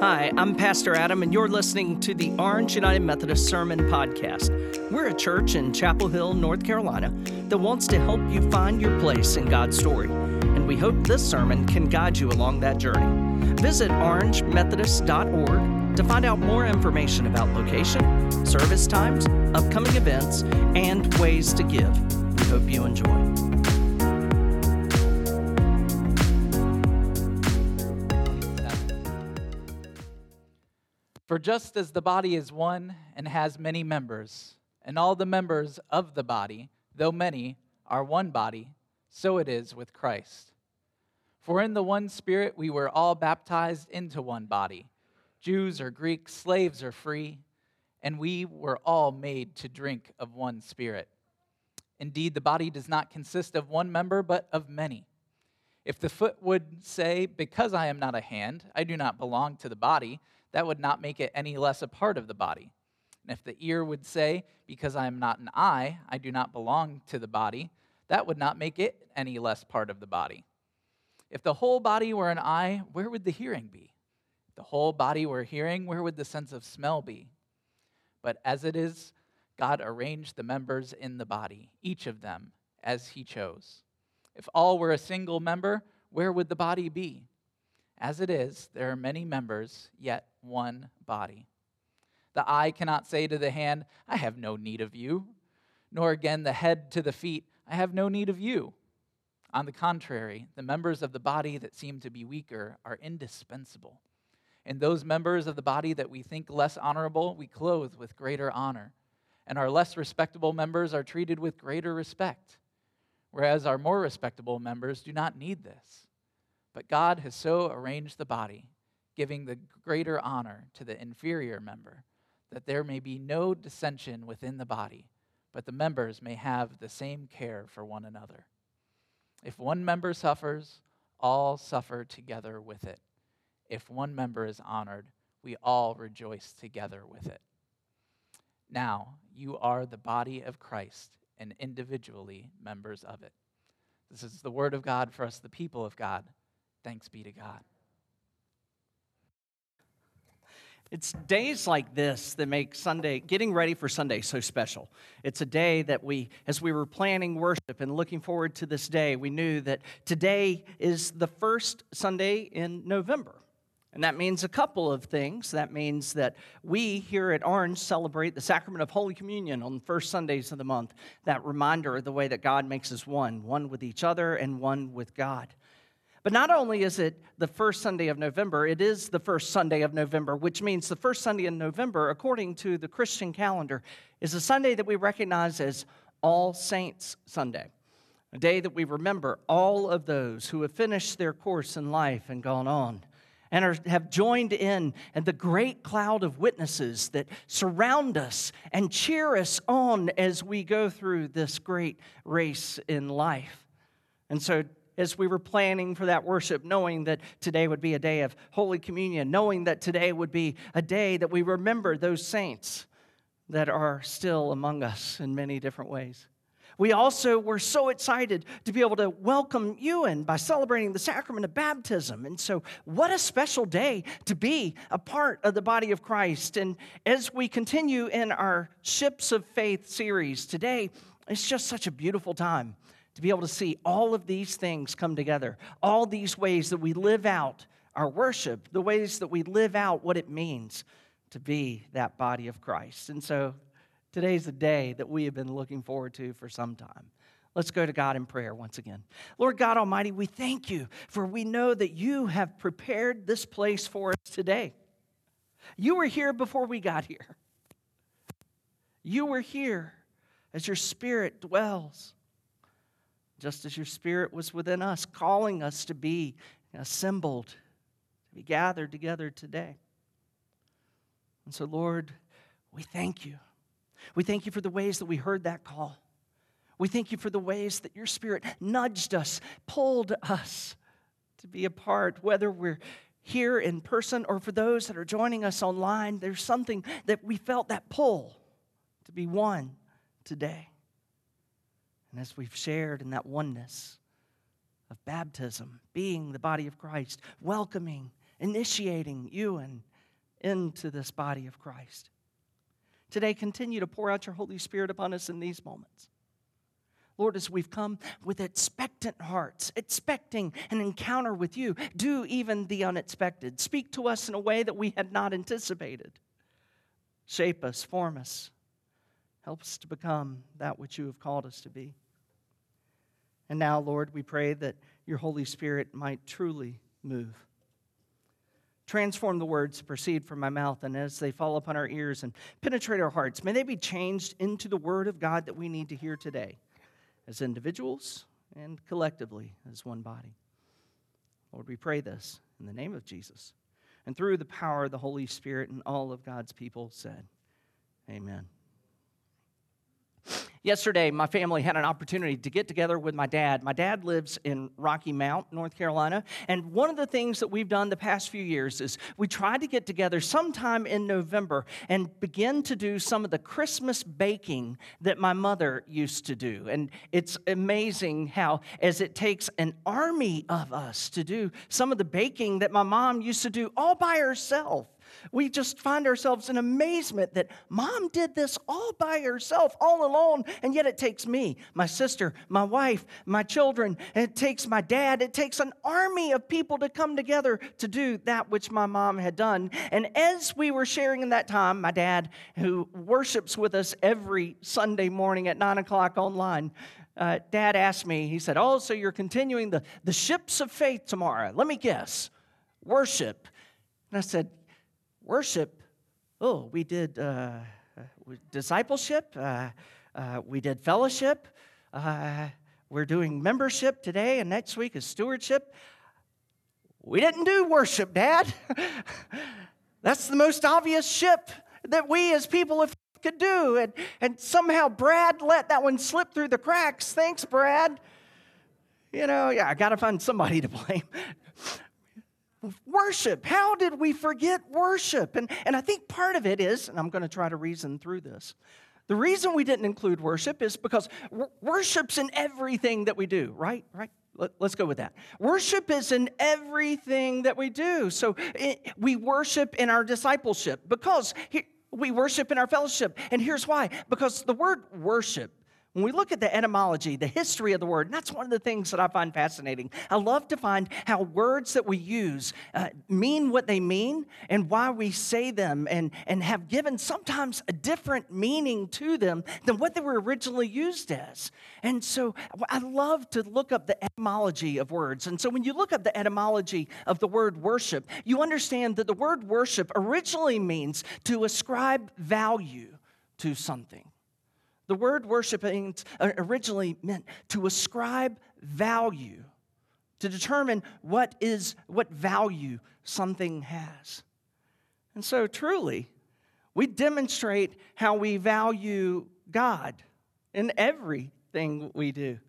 Hi, I'm Pastor Adam, and you're listening to the Orange United Methodist Sermon Podcast. We're a church in Chapel Hill, North Carolina, that wants to help you find your place in God's story. And we hope this sermon can guide you along that journey. Visit orangemethodist.org to find out more information about location, service times, upcoming events, and ways to give. We hope you enjoy. For just as the body is one and has many members, and all the members of the body, though many, are one body, so it is with Christ. For in the one Spirit we were all baptized into one body Jews or Greeks, slaves or free, and we were all made to drink of one Spirit. Indeed, the body does not consist of one member, but of many. If the foot would say, Because I am not a hand, I do not belong to the body, that would not make it any less a part of the body. And if the ear would say, Because I am not an eye, I do not belong to the body, that would not make it any less part of the body. If the whole body were an eye, where would the hearing be? If the whole body were hearing, where would the sense of smell be? But as it is, God arranged the members in the body, each of them, as He chose. If all were a single member, where would the body be? As it is, there are many members, yet one body. The eye cannot say to the hand, I have no need of you, nor again the head to the feet, I have no need of you. On the contrary, the members of the body that seem to be weaker are indispensable. And those members of the body that we think less honorable, we clothe with greater honor. And our less respectable members are treated with greater respect, whereas our more respectable members do not need this. But God has so arranged the body, giving the greater honor to the inferior member, that there may be no dissension within the body, but the members may have the same care for one another. If one member suffers, all suffer together with it. If one member is honored, we all rejoice together with it. Now, you are the body of Christ and individually members of it. This is the word of God for us, the people of God. Thanks be to God. It's days like this that make Sunday, getting ready for Sunday, so special. It's a day that we, as we were planning worship and looking forward to this day, we knew that today is the first Sunday in November. And that means a couple of things. That means that we here at Orange celebrate the sacrament of Holy Communion on the first Sundays of the month. That reminder of the way that God makes us one, one with each other and one with God. But not only is it the first Sunday of November, it is the first Sunday of November, which means the first Sunday in November, according to the Christian calendar, is a Sunday that we recognize as All Saints Sunday, a day that we remember all of those who have finished their course in life and gone on and are, have joined in and the great cloud of witnesses that surround us and cheer us on as we go through this great race in life. And so as we were planning for that worship, knowing that today would be a day of Holy Communion, knowing that today would be a day that we remember those saints that are still among us in many different ways. We also were so excited to be able to welcome you in by celebrating the sacrament of baptism. And so, what a special day to be a part of the body of Christ. And as we continue in our Ships of Faith series today, it's just such a beautiful time to be able to see all of these things come together, all these ways that we live out our worship, the ways that we live out what it means to be that body of Christ. And so today's the day that we have been looking forward to for some time. Let's go to God in prayer once again. Lord God Almighty, we thank you for we know that you have prepared this place for us today. You were here before we got here. You were here as your spirit dwells just as your spirit was within us, calling us to be assembled, to be gathered together today. And so, Lord, we thank you. We thank you for the ways that we heard that call. We thank you for the ways that your spirit nudged us, pulled us to be a part, whether we're here in person or for those that are joining us online. There's something that we felt that pull to be one today. And as we've shared in that oneness of baptism, being the body of Christ, welcoming, initiating you and into this body of Christ. Today, continue to pour out your Holy Spirit upon us in these moments. Lord, as we've come with expectant hearts, expecting an encounter with you, do even the unexpected. Speak to us in a way that we had not anticipated. Shape us, form us, help us to become that which you have called us to be. And now, Lord, we pray that your Holy Spirit might truly move. Transform the words that proceed from my mouth, and as they fall upon our ears and penetrate our hearts, may they be changed into the word of God that we need to hear today, as individuals and collectively as one body. Lord, we pray this in the name of Jesus and through the power of the Holy Spirit, and all of God's people said, Amen. Yesterday, my family had an opportunity to get together with my dad. My dad lives in Rocky Mount, North Carolina. And one of the things that we've done the past few years is we tried to get together sometime in November and begin to do some of the Christmas baking that my mother used to do. And it's amazing how, as it takes an army of us to do some of the baking that my mom used to do all by herself we just find ourselves in amazement that mom did this all by herself, all alone, and yet it takes me, my sister, my wife, my children, it takes my dad, it takes an army of people to come together to do that which my mom had done. And as we were sharing in that time, my dad, who worships with us every Sunday morning at 9 o'clock online, uh, dad asked me, he said, Oh, so you're continuing the, the ships of faith tomorrow. Let me guess, worship. And I said, worship, oh, we did uh, discipleship, uh, uh, we did fellowship, uh, we're doing membership today, and next week is stewardship. We didn't do worship, Dad. That's the most obvious ship that we as people of could do. And, and somehow Brad let that one slip through the cracks. Thanks, Brad. You know, yeah, I got to find somebody to blame worship. How did we forget worship? And, and I think part of it is, and I'm going to try to reason through this. The reason we didn't include worship is because worship's in everything that we do, right? Right? Let, us go with that. Worship is in everything that we do. So it, we worship in our discipleship because he, we worship in our fellowship. And here's why because the word worship when we look at the etymology, the history of the word, and that's one of the things that I find fascinating. I love to find how words that we use uh, mean what they mean and why we say them and, and have given sometimes a different meaning to them than what they were originally used as. And so I love to look up the etymology of words. And so when you look up the etymology of the word worship, you understand that the word worship originally means to ascribe value to something. The word worshiping uh, originally meant to ascribe value, to determine what is what value something has. And so truly, we demonstrate how we value God in everything we do.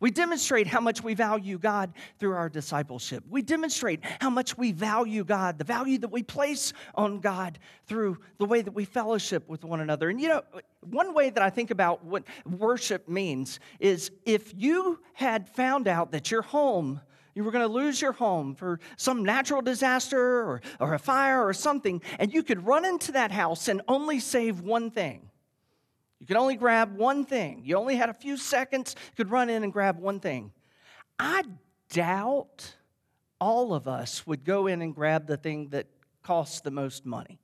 We demonstrate how much we value God through our discipleship. We demonstrate how much we value God, the value that we place on God through the way that we fellowship with one another. And you know, one way that I think about what worship means is if you had found out that your home you were going to lose your home for some natural disaster or, or a fire or something, and you could run into that house and only save one thing. You could only grab one thing. You only had a few seconds, you could run in and grab one thing. I doubt all of us would go in and grab the thing that costs the most money.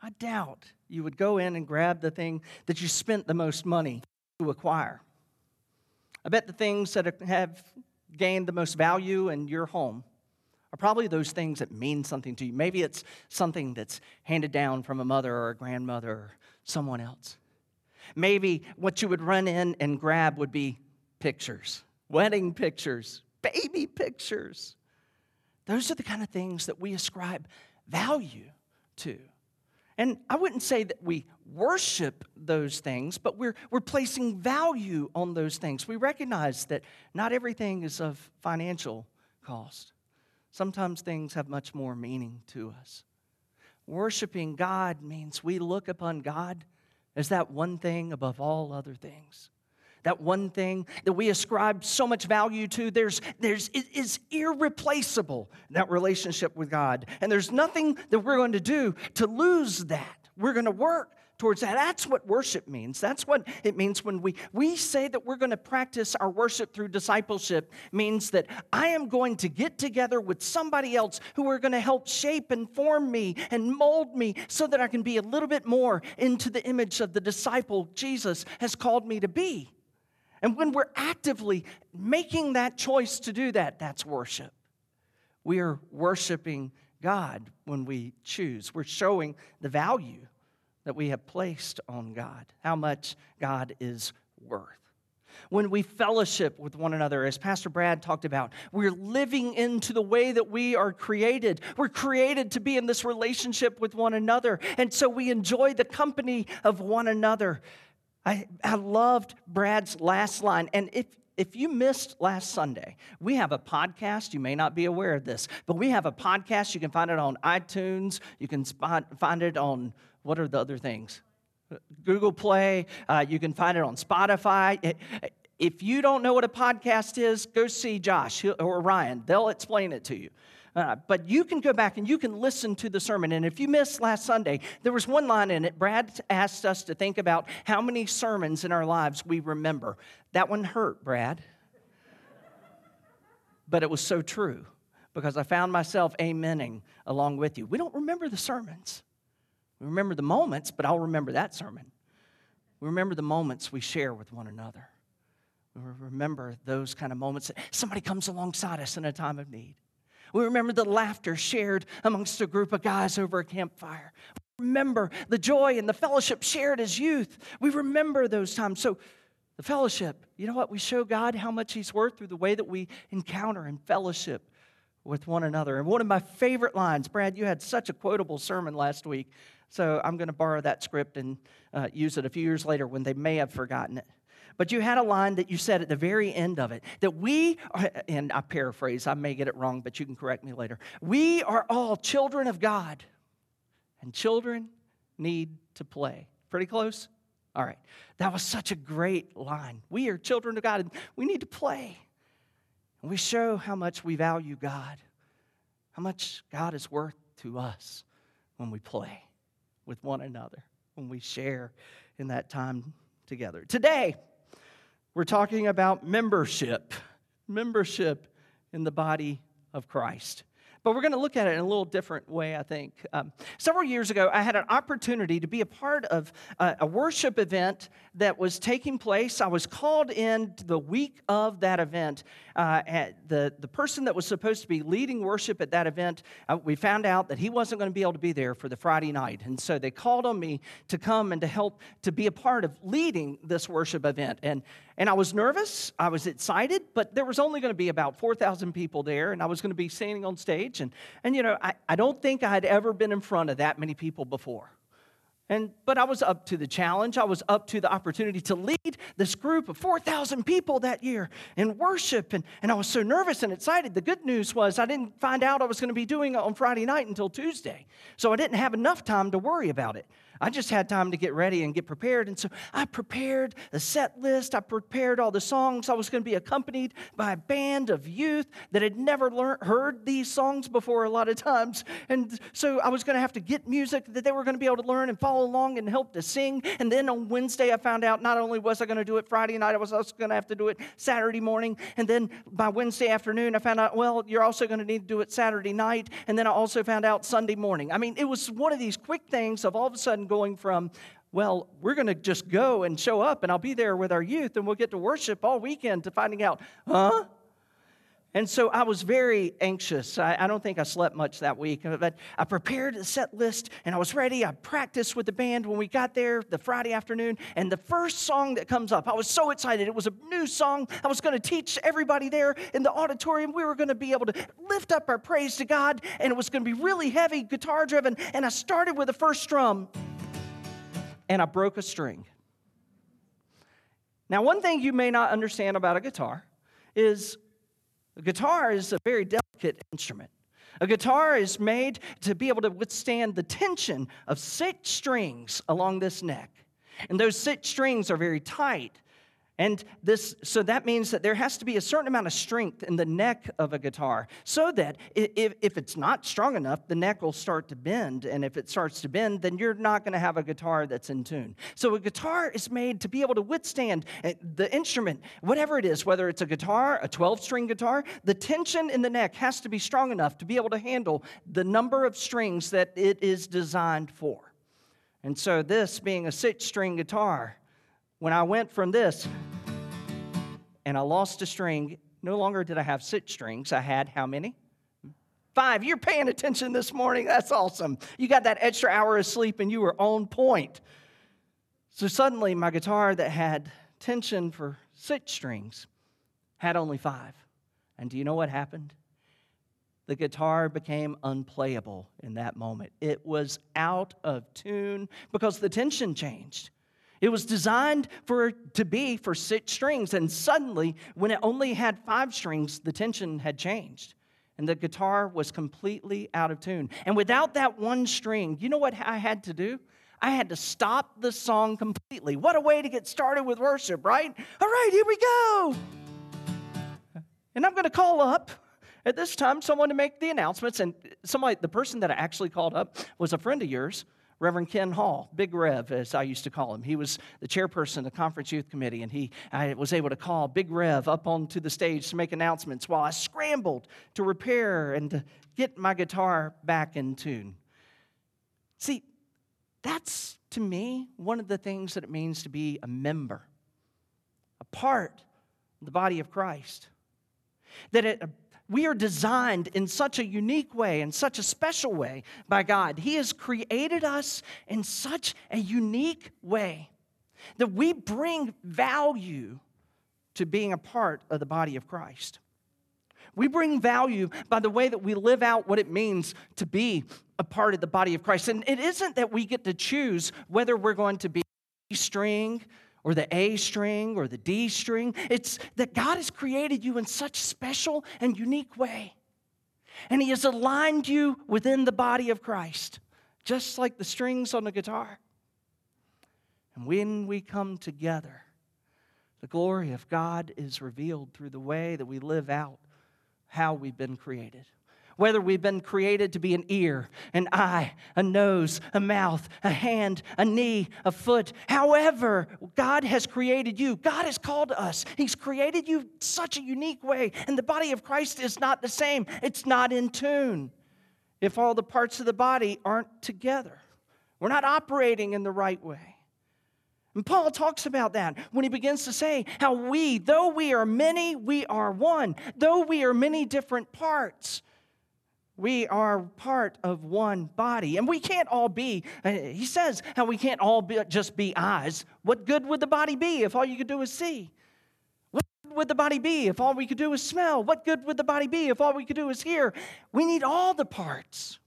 I doubt you would go in and grab the thing that you spent the most money to acquire. I bet the things that have gained the most value in your home are probably those things that mean something to you. Maybe it's something that's handed down from a mother or a grandmother or someone else. Maybe what you would run in and grab would be pictures, wedding pictures, baby pictures. Those are the kind of things that we ascribe value to. And I wouldn't say that we worship those things, but we're, we're placing value on those things. We recognize that not everything is of financial cost. Sometimes things have much more meaning to us. Worshiping God means we look upon God as that one thing above all other things. that one thing that we ascribe so much value to, there's, there's, it is irreplaceable, that relationship with God. And there's nothing that we're going to do to lose that. We're going to work towards that. That's what worship means. That's what it means when we, we say that we're going to practice our worship through discipleship, means that I am going to get together with somebody else who are going to help shape and form me and mold me so that I can be a little bit more into the image of the disciple Jesus has called me to be. And when we're actively making that choice to do that, that's worship. We are worshiping God when we choose. We're showing the value that we have placed on God, how much God is worth. When we fellowship with one another, as Pastor Brad talked about, we're living into the way that we are created. We're created to be in this relationship with one another. And so we enjoy the company of one another. I, I loved Brad's last line. And if, if you missed last Sunday, we have a podcast. You may not be aware of this, but we have a podcast. You can find it on iTunes. You can find it on what are the other things? Google Play. Uh, you can find it on Spotify. If you don't know what a podcast is, go see Josh or Ryan. They'll explain it to you. Uh, but you can go back and you can listen to the sermon. And if you missed last Sunday, there was one line in it. Brad asked us to think about how many sermons in our lives we remember. That one hurt, Brad. but it was so true because I found myself amening along with you. We don't remember the sermons. We remember the moments, but I'll remember that sermon. We remember the moments we share with one another. We remember those kind of moments that somebody comes alongside us in a time of need. We remember the laughter shared amongst a group of guys over a campfire. We remember the joy and the fellowship shared as youth. We remember those times. So, the fellowship, you know what? We show God how much He's worth through the way that we encounter and fellowship with one another. And one of my favorite lines, Brad, you had such a quotable sermon last week, so I'm going to borrow that script and uh, use it a few years later when they may have forgotten it. But you had a line that you said at the very end of it that we, are, and I paraphrase, I may get it wrong, but you can correct me later. We are all children of God, and children need to play. Pretty close? All right. That was such a great line. We are children of God, and we need to play. And we show how much we value God, how much God is worth to us when we play with one another, when we share in that time together. Today, we're talking about membership, membership in the body of Christ. But we're going to look at it in a little different way, I think. Um, several years ago, I had an opportunity to be a part of a, worship event that was taking place. I was called in the week of that event. Uh, the, the person that was supposed to be leading worship at that event, uh, we found out that he wasn't going to be able to be there for the Friday night. And so they called on me to come and to help to be a part of leading this worship event. And, and I was nervous, I was excited, but there was only going to be about 4,000 people there, and I was going to be standing on stage. And, and you know, I, I don't think I'd ever been in front of that many people before. And, but I was up to the challenge. I was up to the opportunity to lead this group of 4,000 people that year in worship. And, and I was so nervous and excited. The good news was I didn't find out I was going to be doing it on Friday night until Tuesday. So I didn't have enough time to worry about it. I just had time to get ready and get prepared. And so I prepared a set list. I prepared all the songs. I was going to be accompanied by a band of youth that had never learned, heard these songs before a lot of times. And so I was going to have to get music that they were going to be able to learn and follow along and help to sing. And then on Wednesday, I found out not only was I going to do it Friday night, I was also going to have to do it Saturday morning. And then by Wednesday afternoon, I found out, well, you're also going to need to do it Saturday night. And then I also found out Sunday morning. I mean, it was one of these quick things of all of a sudden going from, well, we're going to just go and show up and I'll be there with our youth and we'll get to worship all weekend to finding out, huh? And so I was very anxious. I, I, don't think I slept much that week, but I prepared a set list and I was ready. I practiced with the band when we got there the Friday afternoon. And the first song that comes up, I was so excited. It was a new song. I was going to teach everybody there in the auditorium. We were going to be able to lift up our praise to God, and it was going to be really heavy, guitar driven. And I started with the first strum and I broke a string. Now, one thing you may not understand about a guitar is a guitar is a very delicate instrument. A guitar is made to be able to withstand the tension of six strings along this neck. And those six strings are very tight. And this, so that means that there has to be a certain amount of strength in the neck of a guitar so that if, if it's not strong enough, the neck will start to bend. And if it starts to bend, then you're not going to have a guitar that's in tune. So a guitar is made to be able to withstand eh, the instrument, whatever it is, whether it's a guitar, a 12 string guitar, the tension in the neck has to be strong enough to be able to handle the number of strings that it is designed for. And so, this being a six string guitar, when I went from this and I lost a string, no longer did I have six strings. I had how many? Five. You're paying attention this morning. That's awesome. You got that extra hour of sleep and you were on point. So suddenly, my guitar that had tension for six strings had only five. And do you know what happened? The guitar became unplayable in that moment. It was out of tune because the tension changed. It was designed for to be for six strings, and suddenly, when it only had five strings, the tension had changed, and the guitar was completely out of tune. And without that one string, you know what I had to do? I had to stop the song completely. What a way to get started with worship, right? All right, here we go. And I'm going to call up at this time someone to make the announcements. And somebody, the person that I actually called up was a friend of yours Reverend Ken Hall, Big Rev, as I used to call him. He was the chairperson of the Conference Youth Committee, and he, I was able to call Big Rev up onto the stage to make announcements while I scrambled to repair and to get my guitar back in tune. See, that's to me one of the things that it means to be a member, a part of the body of Christ. That it we are designed in such a unique way, in such a special way by God. He has created us in such a unique way that we bring value to being a part of the body of Christ. We bring value by the way that we live out what it means to be a part of the body of Christ. And it isn't that we get to choose whether we're going to be string or the A string or the D string. It's that God has created you in such special and unique way. And he has aligned you within the body of Christ, just like the strings on the guitar. And when we come together, the glory of God is revealed through the way that we live out how we've been created whether we've been created to be an ear, an eye, a nose, a mouth, a hand, a knee, a foot. However, God has created you. God has called us. He's created you such a unique way. And the body of Christ is not the same, it's not in tune if all the parts of the body aren't together. We're not operating in the right way. And Paul talks about that when he begins to say how we, though we are many, we are one. Though we are many different parts, we are part of one body. And we can't all be, uh, he says how we can't all be, just be eyes. What good would the body be if all you could do is see? What would the body be if all we could do is smell? What good would the body be if all we could do is hear? We need all the parts.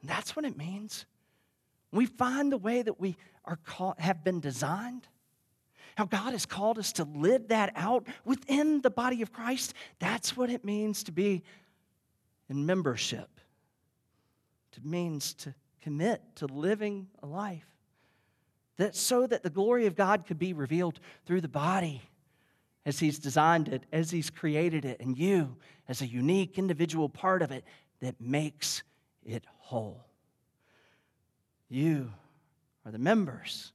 And that's what it means. We find the way that we are have been designed, how God has called us to live that out within the body of Christ. That's what it means to be in membership. It means to commit to living a life that so that the glory of God could be revealed through the body as He's designed it, as He's created it, and you as a unique individual part of it that makes it whole. You are the members,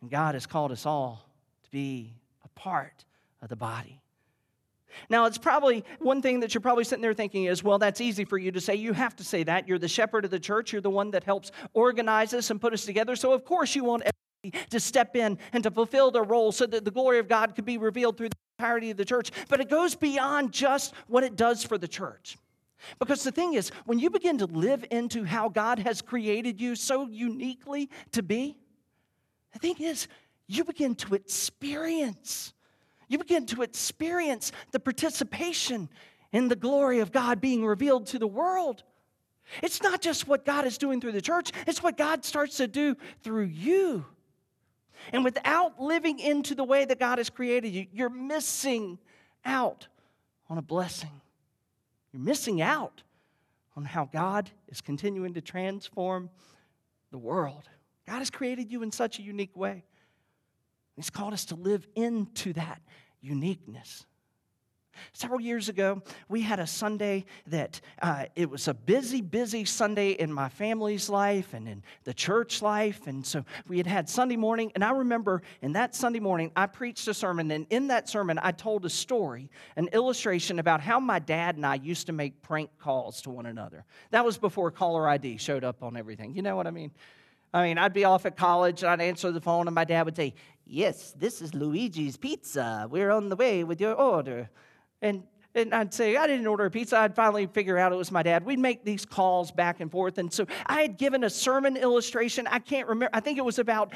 and God has called us all to be a part of the body. Now, it's probably one thing that you're probably sitting there thinking is, well, that's easy for you to say. You have to say that. You're the shepherd of the church. You're the one that helps organize us and put us together. So, of course, you want everybody to step in and to fulfill their role so that the glory of God could be revealed through the entirety of the church. But it goes beyond just what it does for the church. Because the thing is, when you begin to live into how God has created you so uniquely to be, the thing is, you begin to experience you begin to experience the participation in the glory of God being revealed to the world. It's not just what God is doing through the church, it's what God starts to do through you. And without living into the way that God has created you, you're missing out on a blessing. You're missing out on how God is continuing to transform the world. God has created you in such a unique way. He's called us to live into that uniqueness. Several years ago, we had a Sunday that uh, it was a busy, busy Sunday in my family's life and in the church life. And so we had had Sunday morning. And I remember in that Sunday morning, I preached a sermon. And in that sermon, I told a story, an illustration about how my dad and I used to make prank calls to one another. That was before caller ID showed up on everything. You know what I mean? I mean, I'd be off at college and I'd answer the phone, and my dad would say, Yes, this is Luigi's Pizza. We're on the way with your order. And, and I'd say, I didn't order a pizza. I'd finally figure out it was my dad. We'd make these calls back and forth. And so I had given a sermon illustration. I can't remember. I think it was about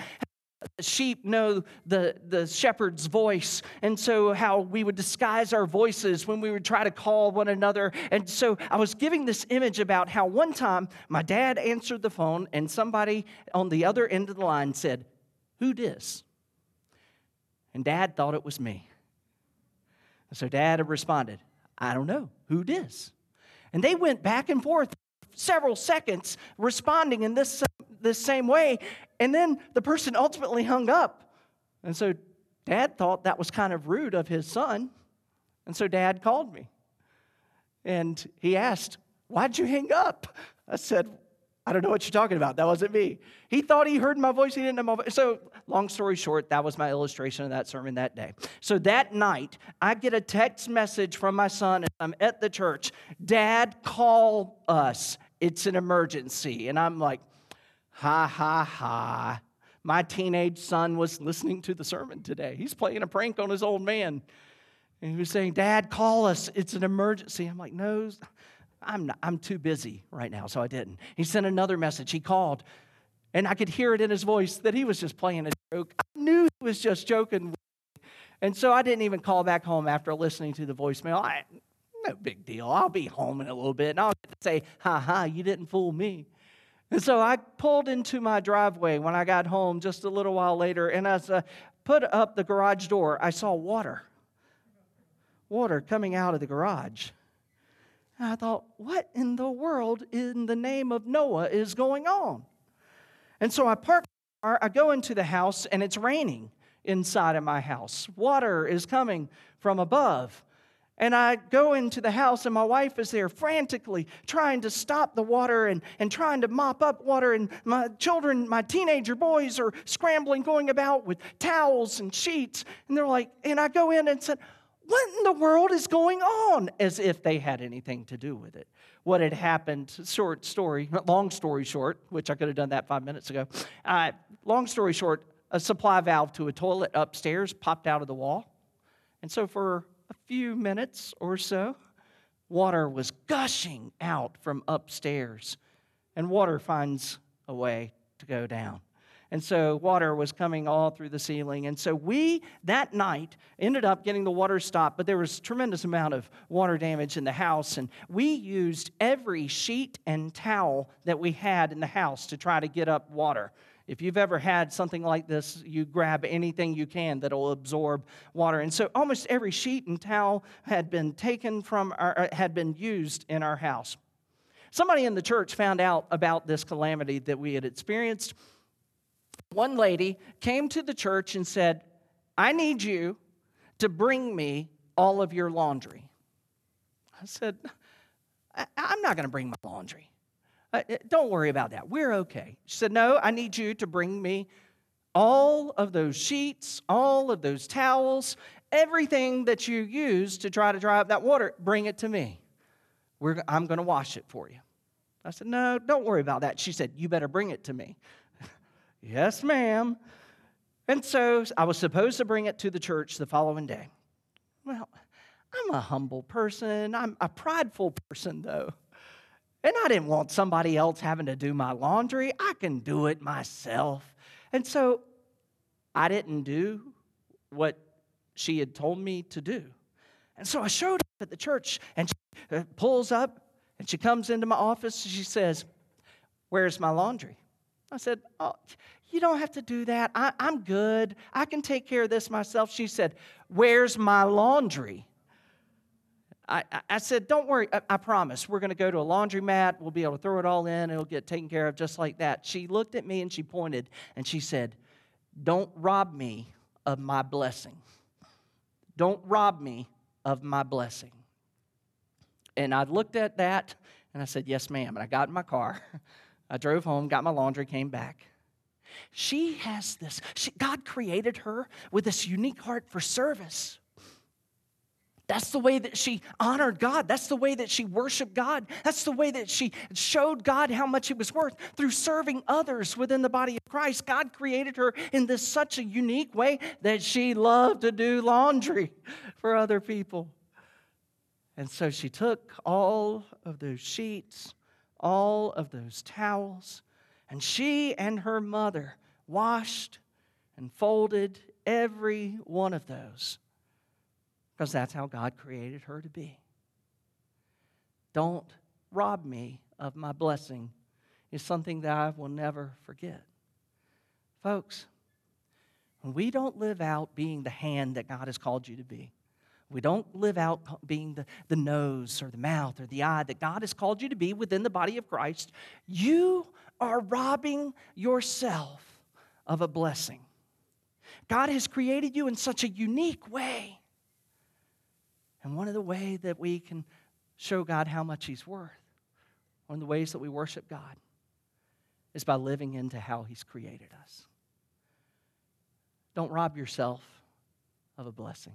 sheep know the, the shepherd's voice and so how we would disguise our voices when we would try to call one another and so i was giving this image about how one time my dad answered the phone and somebody on the other end of the line said who dis and dad thought it was me so dad responded, I don't know. Who dis? And they went back and forth several seconds responding in this, this same way. And then the person ultimately hung up. And so dad thought that was kind of rude of his son. And so dad called me. And he asked, Why'd you hang up? I said, I don't know what you're talking about. That wasn't me. He thought he heard my voice. He didn't know my voice. So, long story short, that was my illustration of that sermon that day. So, that night, I get a text message from my son as I'm at the church Dad, call us. It's an emergency. And I'm like, ha, ha, ha. My teenage son was listening to the sermon today. He's playing a prank on his old man. And he was saying, Dad, call us. It's an emergency. I'm like, no. I'm, not, I'm too busy right now, so I didn't. He sent another message. He called, and I could hear it in his voice that he was just playing a joke. I knew he was just joking. And so I didn't even call back home after listening to the voicemail. I, no big deal. I'll be home in a little bit, and I'll say, ha ha, you didn't fool me. And so I pulled into my driveway when I got home just a little while later, and as I put up the garage door, I saw water. Water coming out of the garage. And I thought, what in the world in the name of Noah is going on? And so I park I go into the house and it's raining inside of my house. Water is coming from above. And I go into the house, and my wife is there frantically trying to stop the water and, and trying to mop up water. And my children, my teenager boys, are scrambling, going about with towels and sheets. And they're like, and I go in and said, what in the world is going on? As if they had anything to do with it. What had happened, short story, long story short, which I could have done that five minutes ago. Uh, long story short, a supply valve to a toilet upstairs popped out of the wall. And so for few minutes or so, water was gushing out from upstairs. And water finds a way to go down. And so water was coming all through the ceiling. And so we, that night, ended up getting the water stopped, but there was tremendous amount of water damage in the house. And we used every sheet and towel that we had in the house to try to get up water. If you've ever had something like this, you grab anything you can that'll absorb water. And so almost every sheet and towel had been taken from our, uh, had been used in our house. Somebody in the church found out about this calamity that we had experienced one lady came to the church and said, I need you to bring me all of your laundry. I said, I'm not going to bring my laundry. Uh, uh, don't worry about that. We're okay. She said, No, I need you to bring me all of those sheets, all of those towels, everything that you use to try to dry up that water, bring it to me. We're, I'm going to wash it for you. I said, No, don't worry about that. She said, You better bring it to me. Yes, ma'am. And so I was supposed to bring it to the church the following day. Well, I'm a humble person. I'm a prideful person, though. And I didn't want somebody else having to do my laundry. I can do it myself. And so I didn't do what she had told me to do. And so I showed up at the church, and she uh, pulls up and she comes into my office and she says, Where's my laundry? I said, Oh, you don't have to do that. I, am good. I can take care of this myself. She said, Where's my laundry? I, I said, Don't worry. I, I promise. We're going to go to a laundromat. We'll be able to throw it all in. It'll get taken care of just like that. She looked at me and she pointed and she said, Don't rob me of my blessing. Don't rob me of my blessing. And I looked at that and I said, Yes, ma'am. And I got in my car. I drove home, got my laundry, came back. She has this, she, God created her with this unique heart for service. That's the way that she honored God. That's the way that she worshiped God. That's the way that she showed God how much it was worth through serving others within the body of Christ. God created her in this such a unique way that she loved to do laundry for other people. And so she took all of those sheets, all of those towels, and she and her mother washed and folded every one of those because that's how God created her to be. Don't rob me of my blessing is something that I will never forget. Folks, when we don't live out being the hand that God has called you to be, we don't live out being the, the nose or the mouth or the eye that God has called you to be within the body of Christ, you are robbing yourself of a blessing. God has created you in such a unique way. And one of the ways that we can show God how much He's worth, one of the ways that we worship God, is by living into how He's created us. Don't rob yourself of a blessing.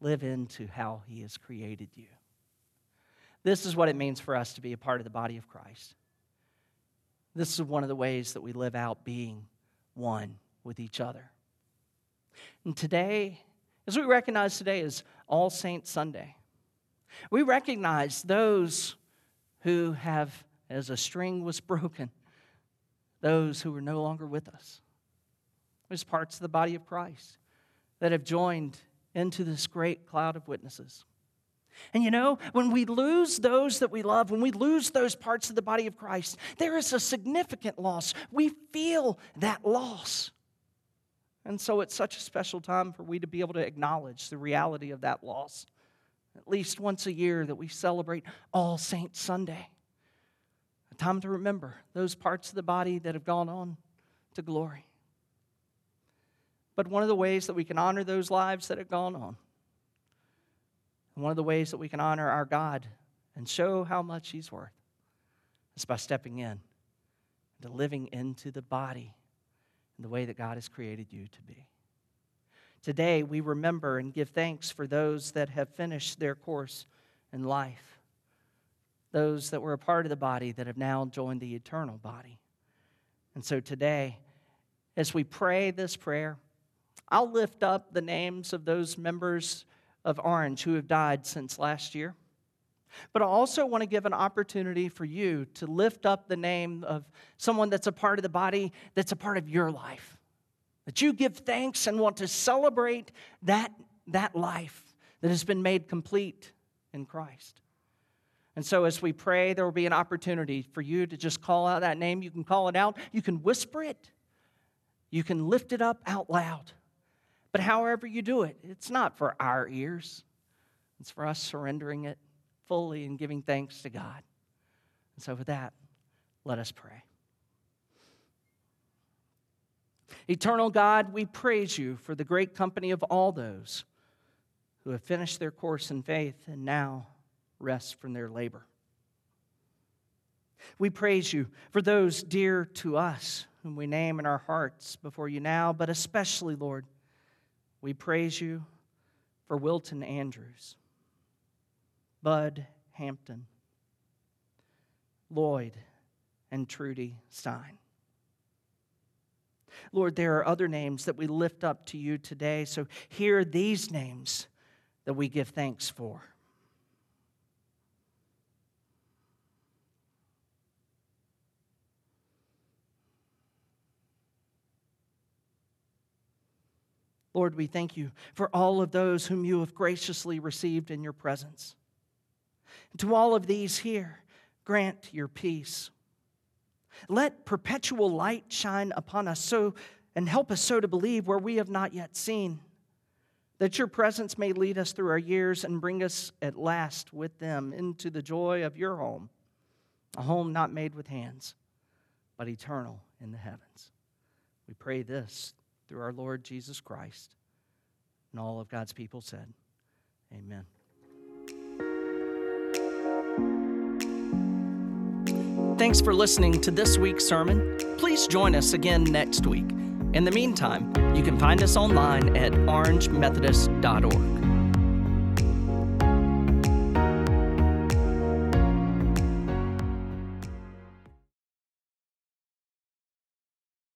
Live into how He has created you. This is what it means for us to be a part of the body of Christ. This is one of the ways that we live out being one with each other. And today, as we recognize today is All Saints Sunday, we recognize those who have, as a string was broken, those who are no longer with us. There's parts of the body of Christ that have joined into this great cloud of witnesses. And you know, when we lose those that we love, when we lose those parts of the body of Christ, there is a significant loss. We feel that loss. And so it's such a special time for we to be able to acknowledge the reality of that loss. At least once a year that we celebrate All Saints Sunday. A time to remember those parts of the body that have gone on to glory. But one of the ways that we can honor those lives that have gone on, and one of the ways that we can honor our God and show how much He's worth, is by stepping in to living into the body in the way that God has created you to be. Today, we remember and give thanks for those that have finished their course in life, those that were a part of the body that have now joined the eternal body. And so today, as we pray this prayer, I'll lift up the names of those members of Orange who have died since last year. But I also want to give an opportunity for you to lift up the name of someone that's a part of the body, that's a part of your life. That you give thanks and want to celebrate that, that life that has been made complete in Christ. And so, as we pray, there will be an opportunity for you to just call out that name. You can call it out, you can whisper it, you can lift it up out loud. But however you do it, it's not for our ears, it's for us surrendering it fully and giving thanks to God. And so, with that, let us pray. Eternal God, we praise you for the great company of all those who have finished their course in faith and now rest from their labor. We praise you for those dear to us whom we name in our hearts before you now, but especially, Lord, we praise you for Wilton Andrews, Bud Hampton, Lloyd, and Trudy Stein. Lord, there are other names that we lift up to you today, so here are these names that we give thanks for. Lord, we thank you for all of those whom you have graciously received in your presence. And to all of these here, grant your peace. Let perpetual light shine upon us so and help us so to believe where we have not yet seen. That your presence may lead us through our years and bring us at last with them into the joy of your home, a home not made with hands, but eternal in the heavens. We pray this through our Lord Jesus Christ. And all of God's people said, Amen. Thanks for listening to this week's sermon. Please join us again next week. In the meantime, you can find us online at orangemethodist.org.